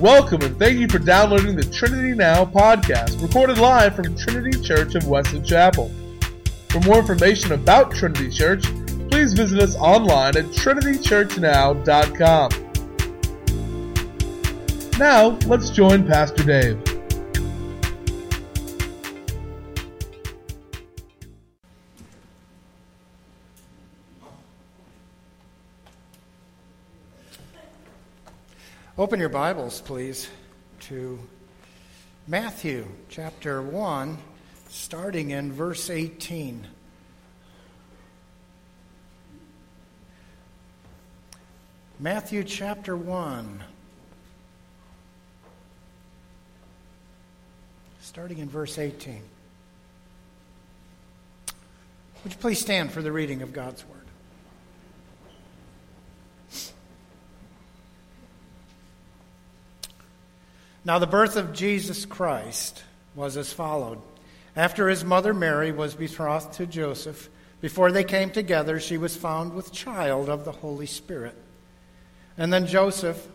Welcome and thank you for downloading the Trinity Now podcast, recorded live from Trinity Church of Wesley Chapel. For more information about Trinity Church, please visit us online at trinitychurchnow.com. Now, let's join Pastor Dave. Open your Bibles, please, to Matthew chapter 1, starting in verse 18. Matthew chapter 1, starting in verse 18. Would you please stand for the reading of God's Word? Now, the birth of Jesus Christ was as followed. After his mother Mary was betrothed to Joseph, before they came together, she was found with child of the Holy Spirit. And then Joseph,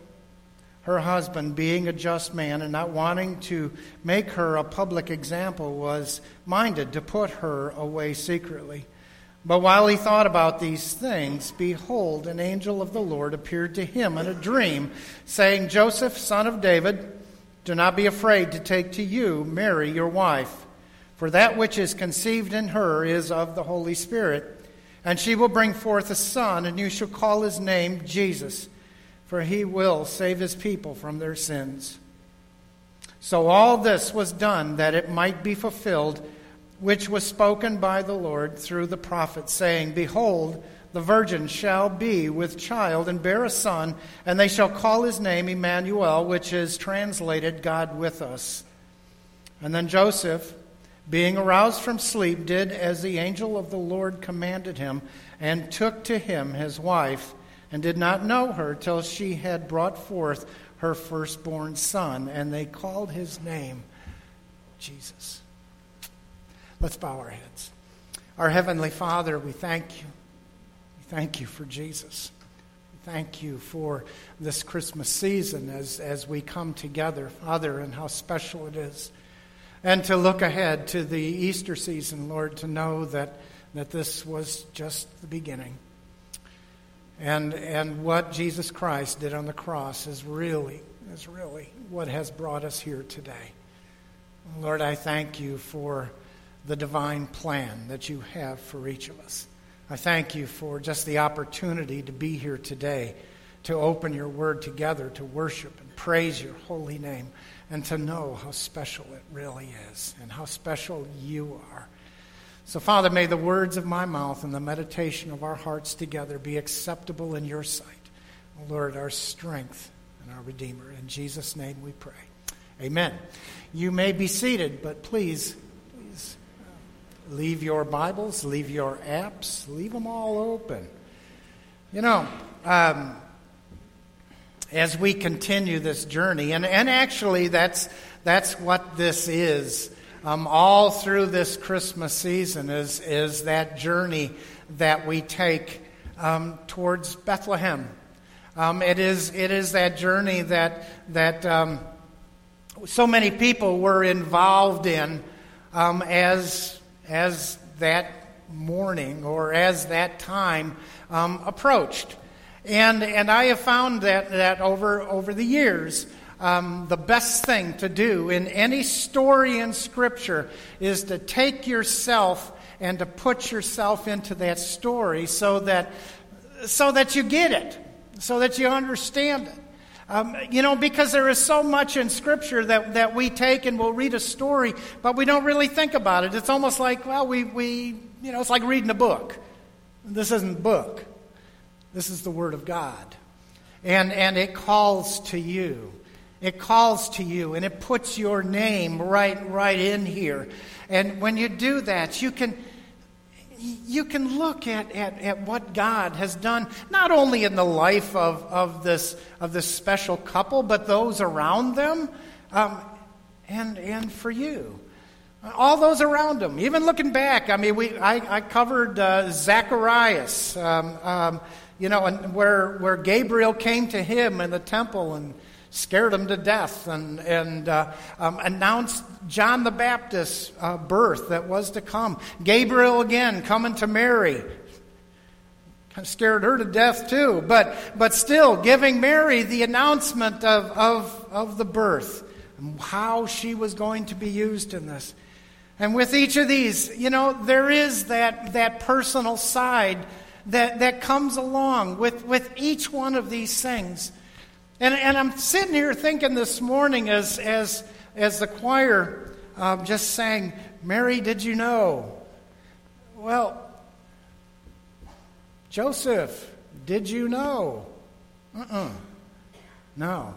her husband, being a just man and not wanting to make her a public example, was minded to put her away secretly. But while he thought about these things, behold, an angel of the Lord appeared to him in a dream, saying, Joseph, son of David, do not be afraid to take to you Mary, your wife, for that which is conceived in her is of the Holy Spirit. And she will bring forth a son, and you shall call his name Jesus, for he will save his people from their sins. So all this was done that it might be fulfilled, which was spoken by the Lord through the prophet, saying, Behold, the virgin shall be with child and bear a son, and they shall call his name Emmanuel, which is translated God with us. And then Joseph, being aroused from sleep, did as the angel of the Lord commanded him, and took to him his wife, and did not know her till she had brought forth her firstborn son, and they called his name Jesus. Let's bow our heads. Our Heavenly Father, we thank you Thank you for Jesus. Thank you for this Christmas season as, as we come together, Father, and how special it is. And to look ahead to the Easter season, Lord, to know that, that this was just the beginning. And, and what Jesus Christ did on the cross is really, is really what has brought us here today. Lord, I thank you for the divine plan that you have for each of us. I thank you for just the opportunity to be here today, to open your word together, to worship and praise your holy name, and to know how special it really is and how special you are. So, Father, may the words of my mouth and the meditation of our hearts together be acceptable in your sight. Lord, our strength and our Redeemer. In Jesus' name we pray. Amen. You may be seated, but please, please Leave your Bibles, leave your apps, leave them all open. You know, um, as we continue this journey, and, and actually that's, that's what this is. Um, all through this Christmas season is, is that journey that we take um, towards Bethlehem. Um, it, is, it is that journey that, that um, so many people were involved in um, as as that morning or as that time um, approached. And, and I have found that, that over, over the years, um, the best thing to do in any story in Scripture is to take yourself and to put yourself into that story so that, so that you get it, so that you understand it. Um, you know, because there is so much in Scripture that, that we take and we'll read a story, but we don't really think about it. It's almost like, well, we, we you know, it's like reading a book. This isn't a book, this is the Word of God. And, and it calls to you. It calls to you and it puts your name right, right in here. And when you do that, you can, you can look at, at, at what God has done, not only in the life of, of, this, of this special couple, but those around them, um, and, and for you. All those around them. Even looking back, I mean, we, I, I covered uh, Zacharias, um, um, you know, and where, where Gabriel came to him in the temple and scared them to death and, and uh, um, announced John the Baptist's uh, birth that was to come. Gabriel again coming to Mary. Kind of scared her to death too, but, but still giving Mary the announcement of, of, of the birth and how she was going to be used in this. And with each of these, you know, there is that, that personal side that, that comes along with, with each one of these things. And, and I'm sitting here thinking this morning as, as, as the choir uh, just sang, Mary, did you know? Well, Joseph, did you know? Uh-uh. No.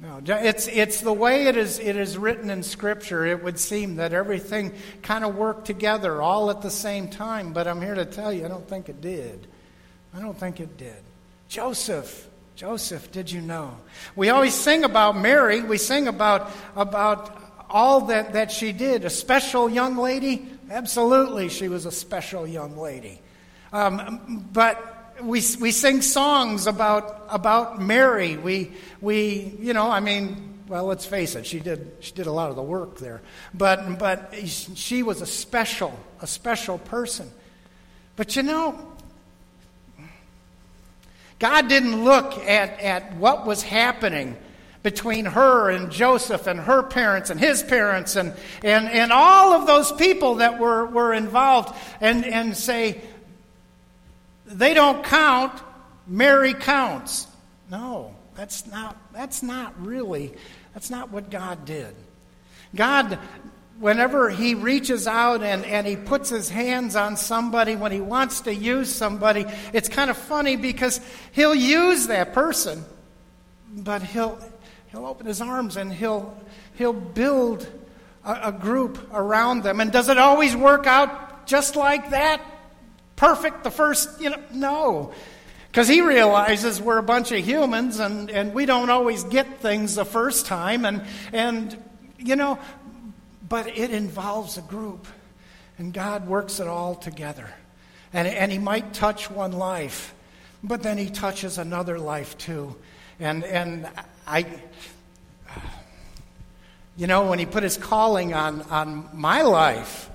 No, it's, it's the way it is, it is written in Scripture. It would seem that everything kind of worked together all at the same time, but I'm here to tell you, I don't think it did. I don't think it did. Joseph, Joseph, did you know? We always sing about Mary. We sing about, about all that, that she did. A special young lady? Absolutely, she was a special young lady. Um, but we, we sing songs about, about Mary. We, we, you know, I mean, well, let's face it, she did, she did a lot of the work there. But, but she was a special, a special person. But you know, God didn't look at, at what was happening between her and Joseph and her parents and his parents and, and, and all of those people that were, were involved and, and say, they don't count, Mary counts. No, that's not, that's not really, that's not what God did. God whenever he reaches out and, and he puts his hands on somebody, when he wants to use somebody, it's kind of funny because he'll use that person, but he'll, he'll open his arms and he'll, he'll build a, a group around them. And does it always work out just like that? Perfect the first, you know, no. Because he realizes we're a bunch of humans and, and we don't always get things the first time. And, and you know, but it involves a group, and God works it all together. And, and He might touch one life, but then He touches another life too. And, and I, you know, when He put His calling on, on my life,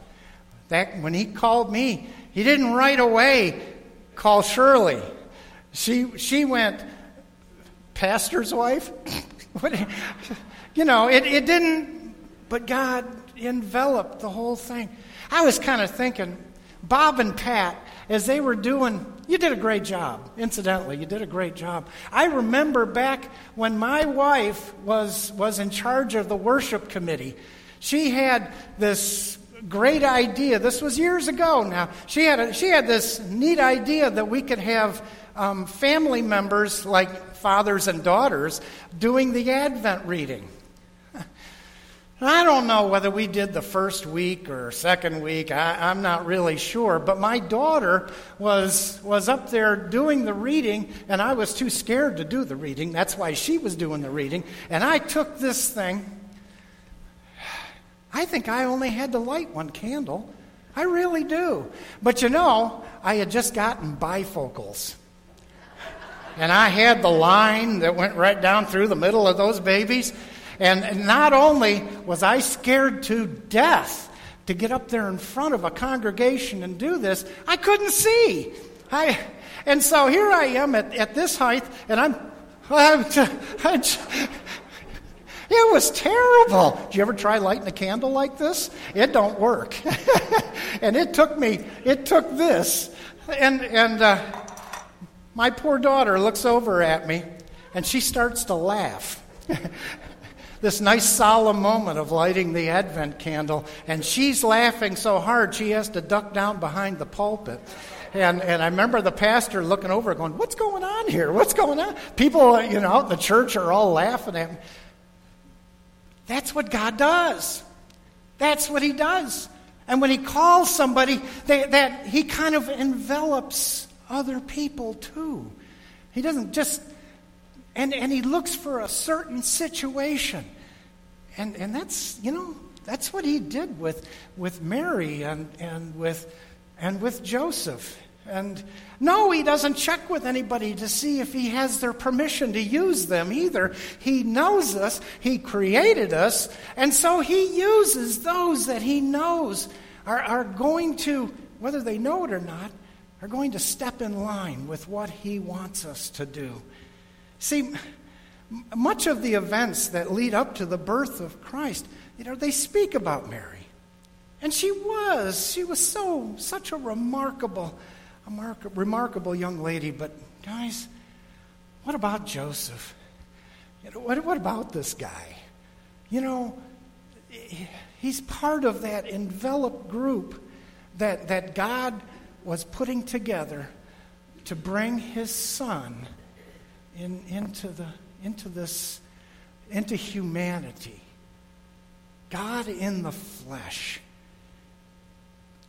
that when He called me, He didn't right away call Shirley. She, she went, pastor's wife? you know, it, it didn't, but God enveloped the whole thing. I was kind of thinking, Bob and Pat, as they were doing, you did a great job. Incidentally, you did a great job. I remember back when my wife was, was in charge of the worship committee, she had this great idea. This was years ago now. She had, a, she had this neat idea that we could have um, family members, like fathers and daughters, doing the Advent reading. I don't know whether we did the first week or second week. I, am not really sure. But my daughter was, was up there doing the reading, and I was too scared to do the reading. That's why she was doing the reading. And I took this thing. I think I only had to light one candle. I really do. But you know, I had just gotten bifocals. And I had the line that went right down through the middle of those babies. And not only was I scared to death to get up there in front of a congregation and do this, I couldn't see. I, and so here I am at, at this height, and I'm, I'm, I'm it was terrible. Did you ever try lighting a candle like this? It don't work. and it took me, it took this. And, and uh, my poor daughter looks over at me and she starts to laugh this nice solemn moment of lighting the Advent candle, and she's laughing so hard she has to duck down behind the pulpit. And, and I remember the pastor looking over going, What's going on here? What's going on? People, you know, out in the church are all laughing at me. That's what God does. That's what He does. And when He calls somebody, they, that He kind of envelops other people too. He doesn't just and, and he looks for a certain situation. And, and that's, you know, that's what he did with, with Mary and, and, with, and with Joseph. And no, he doesn't check with anybody to see if he has their permission to use them either. He knows us, he created us, and so he uses those that he knows are, are going to, whether they know it or not, are going to step in line with what he wants us to do. See, much of the events that lead up to the birth of Christ, you know, they speak about Mary. And she was. She was so, such a remarkable remarkable young lady, but guys, what about Joseph? You know, what, what about this guy? You know, he's part of that enveloped group that, that God was putting together to bring his son in, into, the, into this, into humanity. God in the flesh.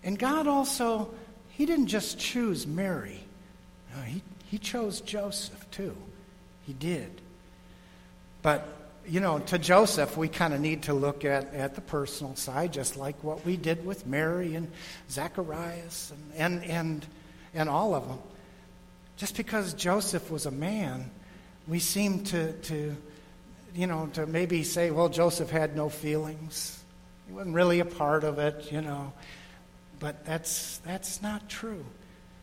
And God also he didn't just choose Mary, no, he, he chose Joseph too. He did. But, you know, to Joseph, we kind of need to look at, at the personal side, just like what we did with Mary and Zacharias and, and, and, and all of them. Just because Joseph was a man, we seem to, to, you know, to maybe say, well, Joseph had no feelings. He wasn't really a part of it, you know. But that's, that's not true.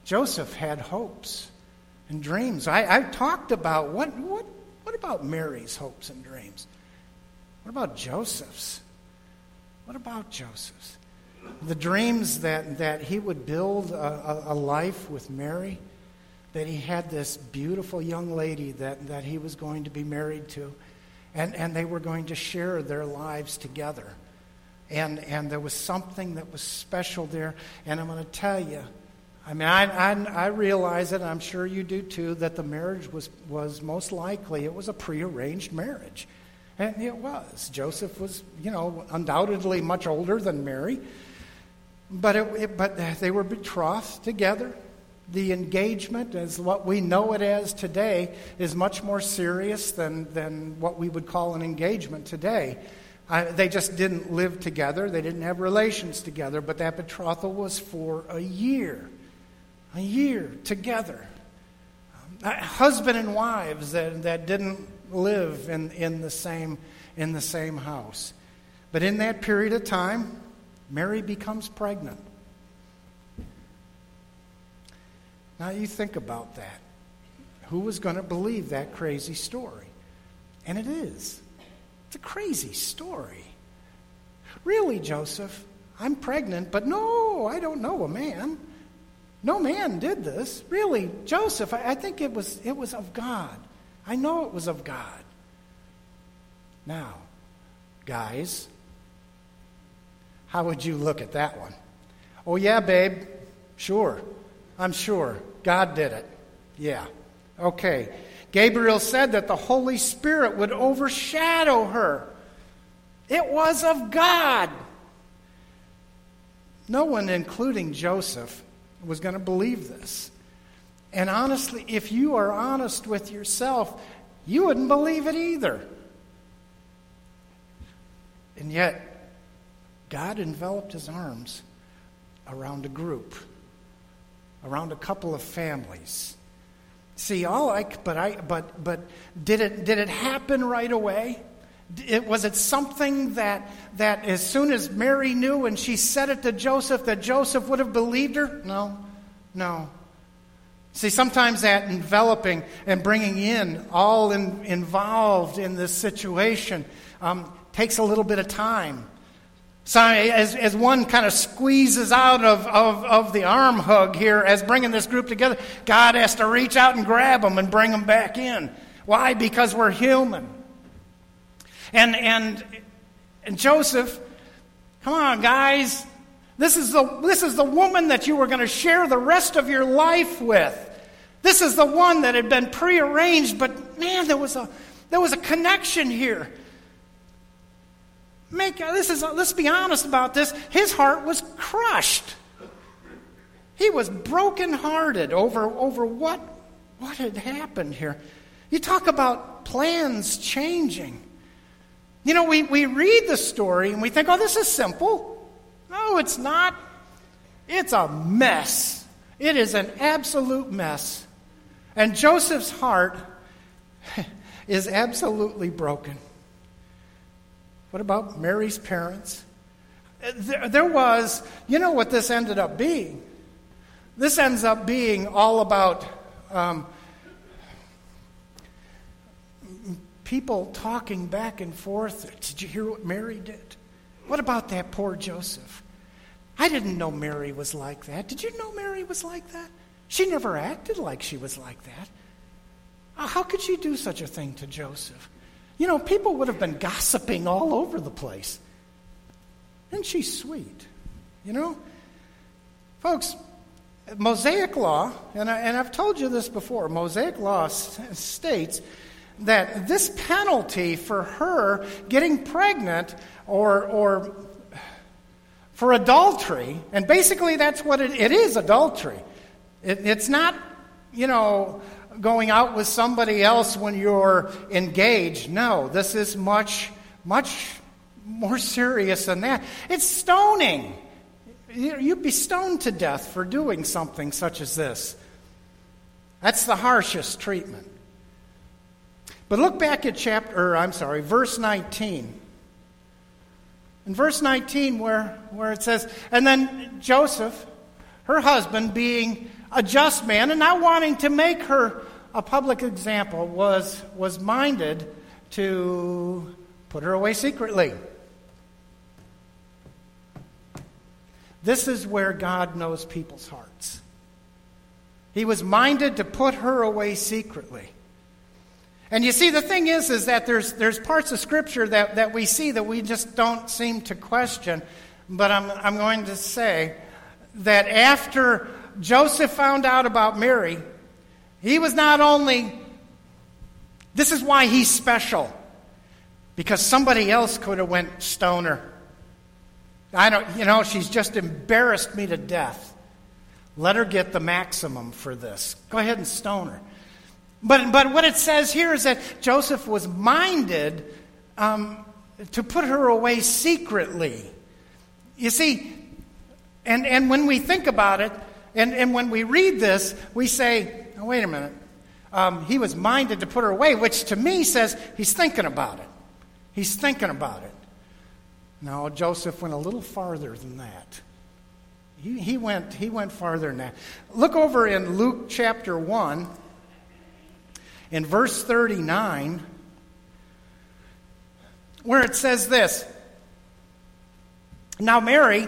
Joseph had hopes and dreams. I, I've talked about what, what, what about Mary's hopes and dreams? What about Joseph's? What about Joseph's? The dreams that, that he would build a, a, a life with Mary, that he had this beautiful young lady that, that he was going to be married to, and, and they were going to share their lives together. And, and there was something that was special there. And I'm going to tell you, I mean, I, I, I realize it, I'm sure you do too, that the marriage was, was most likely, it was a prearranged marriage. And it was. Joseph was, you know, undoubtedly much older than Mary. But, it, it, but they were betrothed together. The engagement, as what we know it as today, is much more serious than, than what we would call an engagement today. I, they just didn't live together, they didn't have relations together, but that betrothal was for a year. A year together. Um, husband and wives that, that didn't live in, in, the same, in the same house. But in that period of time, Mary becomes pregnant. Now you think about that. Who was going to believe that crazy story? And it is. It's a crazy story. Really, Joseph, I'm pregnant, but no, I don't know a man. No man did this. Really, Joseph, I, I think it was, it was of God. I know it was of God. Now, guys, how would you look at that one? Oh, yeah, babe. Sure. I'm sure. God did it. Yeah. Okay. Gabriel said that the Holy Spirit would overshadow her. It was of God. No one, including Joseph, was going to believe this. And honestly, if you are honest with yourself, you wouldn't believe it either. And yet, God enveloped his arms around a group, around a couple of families See, all I, but I, but, but did it, did it happen right away? It, was it something that, that as soon as Mary knew and she said it to Joseph, that Joseph would have believed her? No, no. See, sometimes that enveloping and bringing in all in, involved in this situation um, takes a little bit of time. So as, as one kind of squeezes out of, of, of the arm hug here, as bringing this group together, God has to reach out and grab them and bring them back in. Why? Because we're human. And, and, and Joseph, come on, guys. This is, the, this is the woman that you were going to share the rest of your life with. This is the one that had been prearranged, but man, there was a, there was a connection here. Make, this is, let's be honest about this. His heart was crushed. He was brokenhearted over, over what, what had happened here. You talk about plans changing. You know, we, we read the story and we think, oh, this is simple. No, it's not. It's a mess. It is an absolute mess. And Joseph's heart is absolutely broken. What about Mary's parents? There, there, was, you know what this ended up being? This ends up being all about um, people talking back and forth. Did you hear what Mary did? What about that poor Joseph? I didn't know Mary was like that. Did you know Mary was like that? She never acted like she was like that. How could she do such a thing to Joseph? You know, people would have been gossiping all over the place. And she's sweet, you know? Folks, Mosaic law, and, I, I've told you this before, Mosaic law states that this penalty for her getting pregnant or, or for adultery, and basically that's what it, it is adultery. It, it's not, you know, going out with somebody else when you're engaged. No, this is much, much more serious than that. It's stoning. You'd be stoned to death for doing something such as this. That's the harshest treatment. But look back at chapter, I'm sorry, verse 19. In verse 19, where, where it says, And then Joseph, her husband, being a just man and not wanting to make her a public example, was, was minded to put her away secretly. This is where God knows people's hearts. He was minded to put her away secretly. And you see, the thing is, is that there's, there's parts of Scripture that, that we see that we just don't seem to question. But I'm, I'm going to say that after Joseph found out about Mary, he was not only, this is why he's special, because somebody else could have went stoner. I don't, you know, she's just embarrassed me to death. Let her get the maximum for this. Go ahead and stone her. But, but what it says here is that Joseph was minded um, to put her away secretly. You see, and, and when we think about it, and, and when we read this, we say, oh, wait a minute. Um, he was minded to put her away, which to me says he's thinking about it. He's thinking about it. No, Joseph went a little farther than that. He, he, went, he went farther than that. Look over in Luke chapter 1, in verse 39, where it says this Now Mary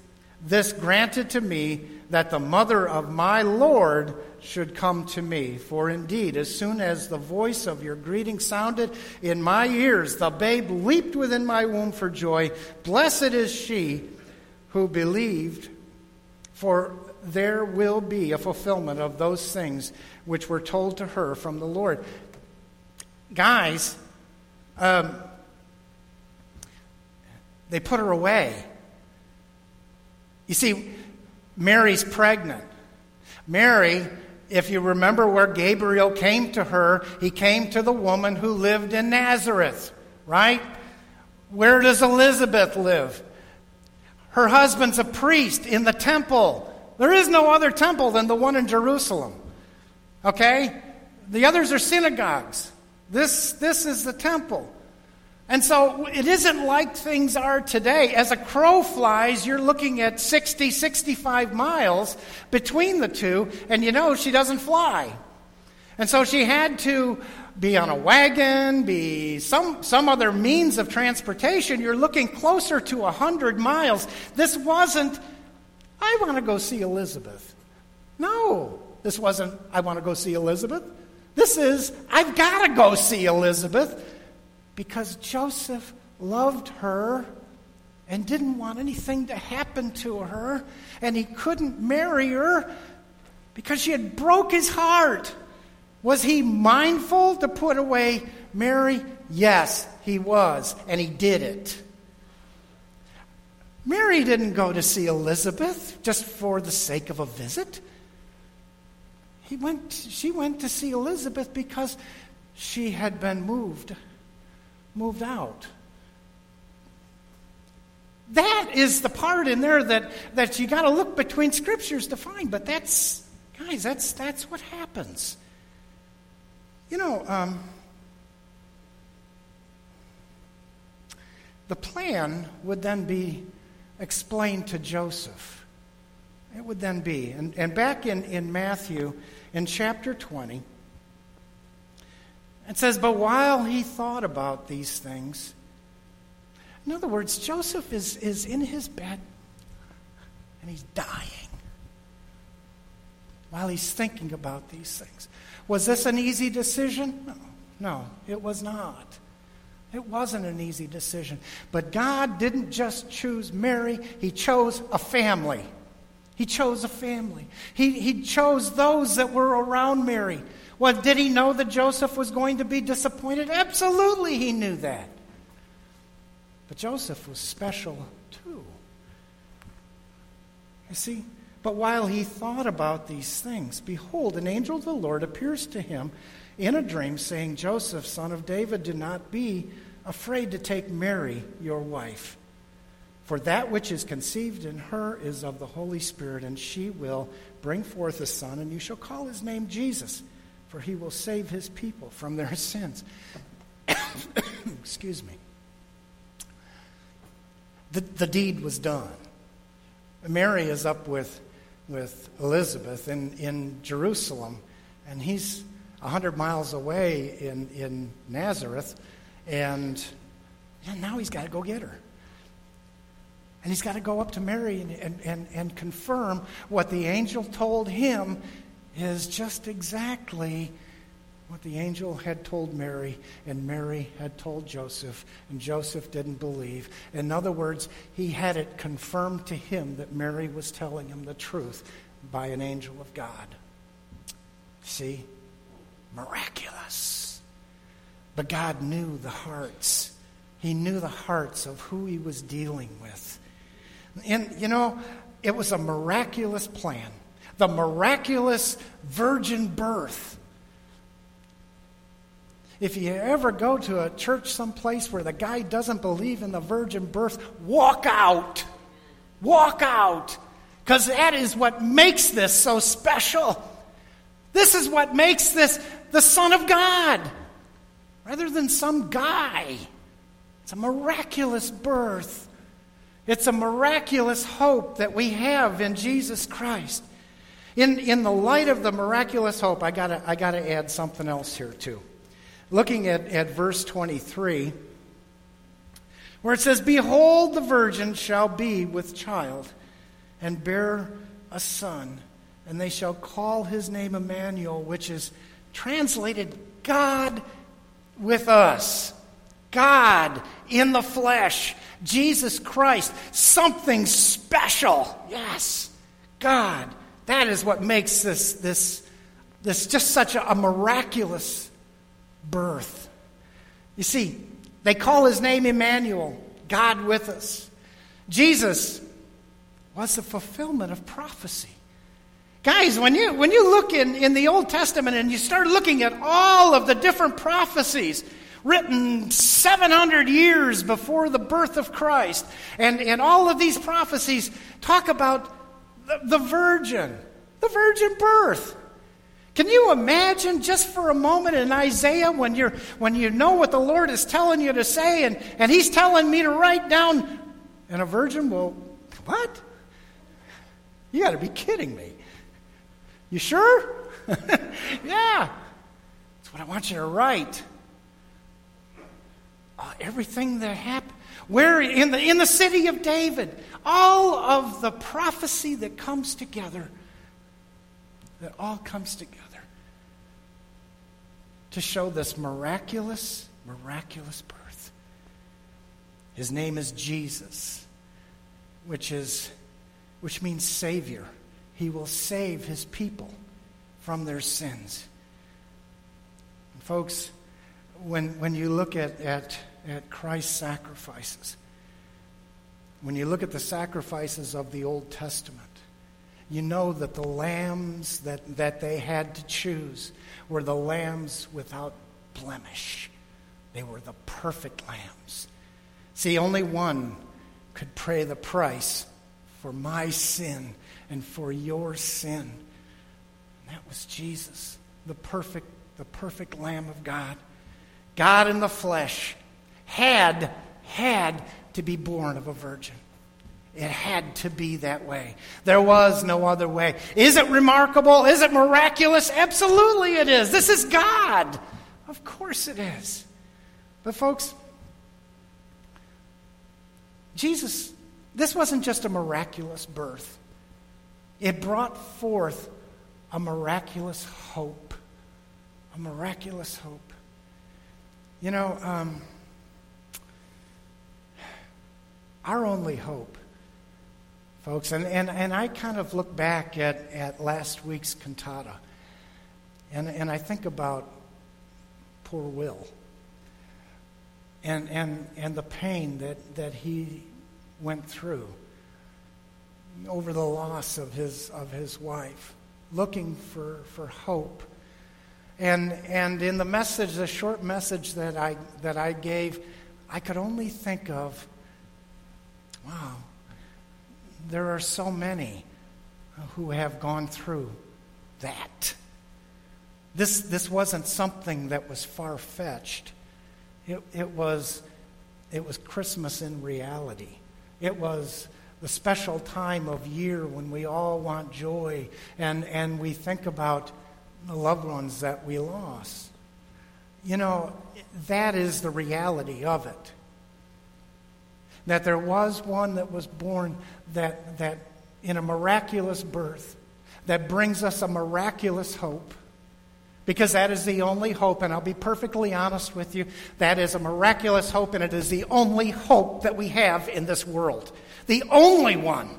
this granted to me that the mother of my Lord should come to me. For indeed, as soon as the voice of your greeting sounded in my ears, the babe leaped within my womb for joy. Blessed is she who believed, for there will be a fulfillment of those things which were told to her from the Lord. Guys, um, they put her away. You see, Mary's pregnant. Mary if you remember where Gabriel came to her, he came to the woman who lived in Nazareth, right? Where does Elizabeth live? Her husband's a priest in the temple. There is no other temple than the one in Jerusalem. Okay? The others are synagogues. This, this is the temple. And so it isn't like things are today. As a crow flies, you're looking at 60, 65 miles between the two, and you know she doesn't fly. And so she had to be on a wagon, be some, some other means of transportation. You're looking closer to 100 miles. This wasn't, I want to go see Elizabeth. No, this wasn't, I want to go see Elizabeth. This is, I've got to go see Elizabeth because Joseph loved her and didn't want anything to happen to her, and he couldn't marry her because she had broke his heart. Was he mindful to put away Mary? Yes, he was, and he did it. Mary didn't go to see Elizabeth just for the sake of a visit. He went, she went to see Elizabeth because she had been moved, moved out. That is the part in there that, that you got to look between scriptures to find. But that's, guys, that's, that's what happens. You know, um, the plan would then be explained to Joseph. It would then be. And, and back in, in Matthew, in chapter 20, it says, But while he thought about these things, in other words, Joseph is, is in his bed and he's dying while he's thinking about these things. Was this an easy decision? No, no, it was not. It wasn't an easy decision. But God didn't just choose Mary, He chose a family. He chose a family. He, he chose those that were around Mary. Well, did he know that Joseph was going to be disappointed? Absolutely, he knew that. But Joseph was special too. You see? But while he thought about these things, behold, an angel of the Lord appears to him in a dream, saying, Joseph, son of David, do not be afraid to take Mary, your wife. For that which is conceived in her is of the Holy Spirit, and she will bring forth a son, and you shall call his name Jesus, for he will save his people from their sins. Excuse me the, the deed was done. Mary is up with, with Elizabeth in, in Jerusalem, and he's 100 miles away in, in Nazareth, and, now he's got to go get her. And he's got to go up to Mary and, and, and, and confirm what the angel told him is just exactly what the angel had told Mary, and Mary had told Joseph, and Joseph didn't believe. In other words, he had it confirmed to him that Mary was telling him the truth by an angel of God. See? Miraculous. But God knew the hearts. He knew the hearts of who he was dealing with. And, you know, it was a miraculous plan. The miraculous virgin birth if you ever go to a church someplace where the guy doesn't believe in the virgin birth, walk out. Walk out. Because that is what makes this so special. This is what makes this the Son of God rather than some guy. It's a miraculous birth. It's a miraculous hope that we have in Jesus Christ. In, in the light of the miraculous hope, I gotta, I gotta add something else here, too looking at, at verse 23, where it says, Behold, the virgin shall be with child and bear a son, and they shall call his name Emmanuel, which is translated God with us. God in the flesh, Jesus Christ, something special. Yes, God. That is what makes this, this, this just such a, a miraculous birth. You see, they call his name Emmanuel, God with us. Jesus was the fulfillment of prophecy. Guys, when you, when you look in, in the Old Testament and you start looking at all of the different prophecies written 700 years before the birth of Christ, and, and all of these prophecies talk about the, the virgin, the virgin birth. Can you imagine just for a moment in Isaiah when, you're, when you know what the Lord is telling you to say and, and He's telling me to write down, and a virgin will, what? You got to be kidding me. You sure? yeah. That's what I want you to write. Uh, everything that happened. Where in the, in the city of David, all of the prophecy that comes together that all comes together to show this miraculous, miraculous birth. His name is Jesus, which is which means savior. He will save his people from their sins. And folks, when, when you look at, at, at Christ's sacrifices, when you look at the sacrifices of the Old Testament, you know that the lambs that, that they had to choose were the lambs without blemish. They were the perfect lambs. See, only one could pay the price for my sin and for your sin. And that was Jesus, the perfect, the perfect Lamb of God. God in the flesh had, had to be born of a virgin. It had to be that way. There was no other way. Is it remarkable? Is it miraculous? Absolutely it is. This is God. Of course it is. But, folks, Jesus, this wasn't just a miraculous birth, it brought forth a miraculous hope. A miraculous hope. You know, um, our only hope, folks, and, and, and I kind of look back at, at last week's cantata, and, and I think about poor Will and, and, and the pain that, that he went through over the loss of his, of his wife, looking for, for hope. And, and in the message, the short message that I, that I gave, I could only think of wow, there are so many who have gone through that. This, this wasn't something that was far fetched. It, it, was, it was Christmas in reality. It was the special time of year when we all want joy and, and we think about the loved ones that we lost. You know, that is the reality of it. That there was one that was born that, that in a miraculous birth that brings us a miraculous hope because that is the only hope, and I'll be perfectly honest with you. That is a miraculous hope, and it is the only hope that we have in this world. The only one.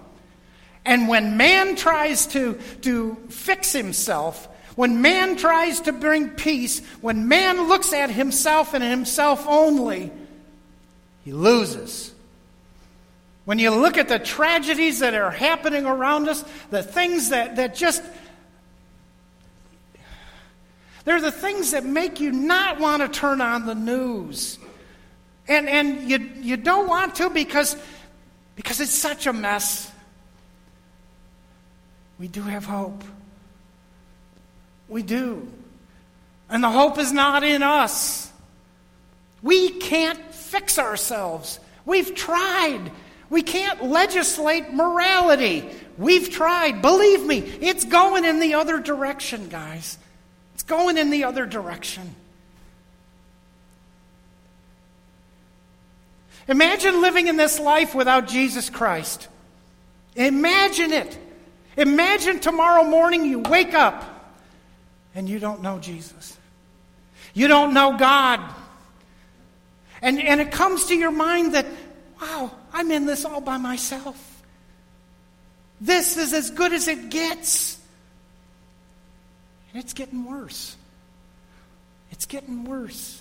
And when man tries to, to fix himself, when man tries to bring peace, when man looks at himself and himself only, he loses. When you look at the tragedies that are happening around us, the things that, that just they're the things that make you not want to turn on the news. And, and you, you don't want to because, because it's such a mess. We do have hope. We do. And the hope is not in us. We can't fix ourselves. We've tried. We can't legislate morality. We've tried. Believe me, it's going in the other direction, guys. It's going in the other direction. Imagine living in this life without Jesus Christ. Imagine it. Imagine tomorrow morning you wake up and you don't know Jesus. You don't know God. And, and it comes to your mind that, wow, I'm in this all by myself. This is as good as it gets. And it's getting worse. It's getting worse.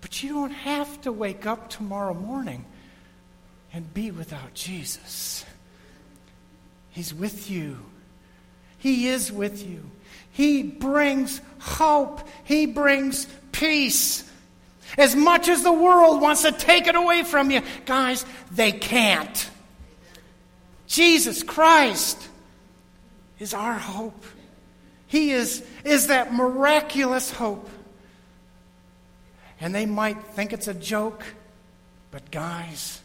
But you don't have to wake up tomorrow morning and be without Jesus. He's with you. He is with you. He brings hope. He brings peace. As much as the world wants to take it away from you, guys, they can't. Jesus Christ is our hope. He is, is that miraculous hope. And they might think it's a joke, but guys,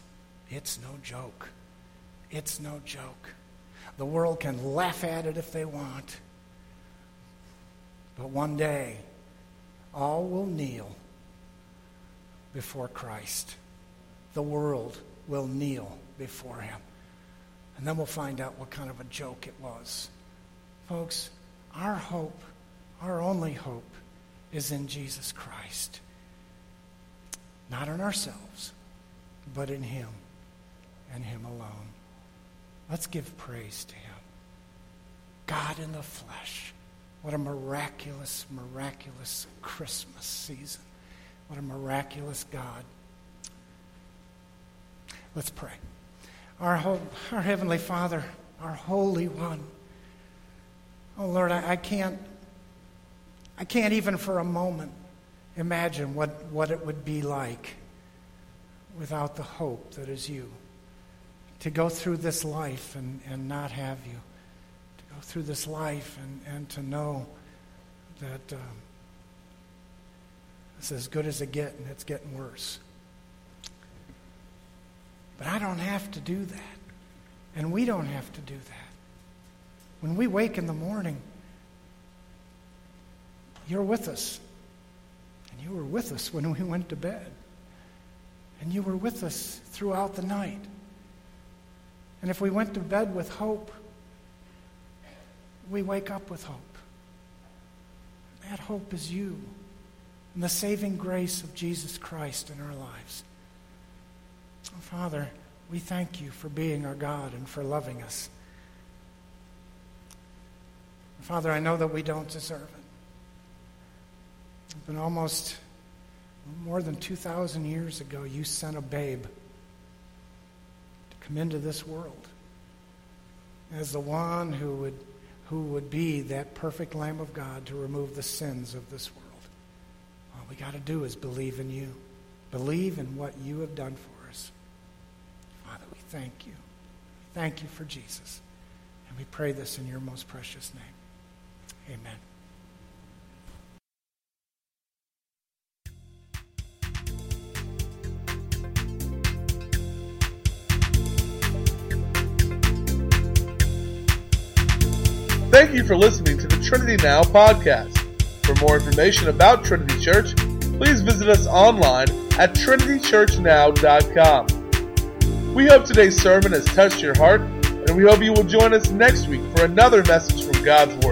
it's no joke. It's no joke. The world can laugh at it if they want. But one day, all will kneel before Christ. The world will kneel before him. And then we'll find out what kind of a joke it was. Folks, our hope, our only hope, is in Jesus Christ. Not in ourselves, but in Him and Him alone. Let's give praise to Him. God in the flesh. What a miraculous, miraculous Christmas season. What a miraculous God. Let's pray. Our, whole, our Heavenly Father, our Holy One. Oh Lord, I, I can't I can't even for a moment imagine what, what it would be like without the hope that is you. To go through this life and, and not have you. To go through this life and, and to know that um, it's as good as it gets and it's getting worse. But I don't have to do that. And we don't have to do that. When we wake in the morning, you're with us. And you were with us when we went to bed. And you were with us throughout the night. And if we went to bed with hope, we wake up with hope. That hope is you and the saving grace of Jesus Christ in our lives. Oh, Father, we thank you for being our God and for loving us. Father, I know that we don't deserve it. Been almost more than 2,000 years ago, you sent a babe to come into this world as the one who would, who would be that perfect Lamb of God to remove the sins of this world. We got to do is believe in you, believe in what you have done for us. Father, we thank you. Thank you for Jesus. And we pray this in your most precious name. Amen. Thank you for listening to the Trinity Now podcast. For more information about Trinity Church, please visit us online at trinitychurchnow.com. We hope today's sermon has touched your heart, and we hope you will join us next week for another message from God's Word.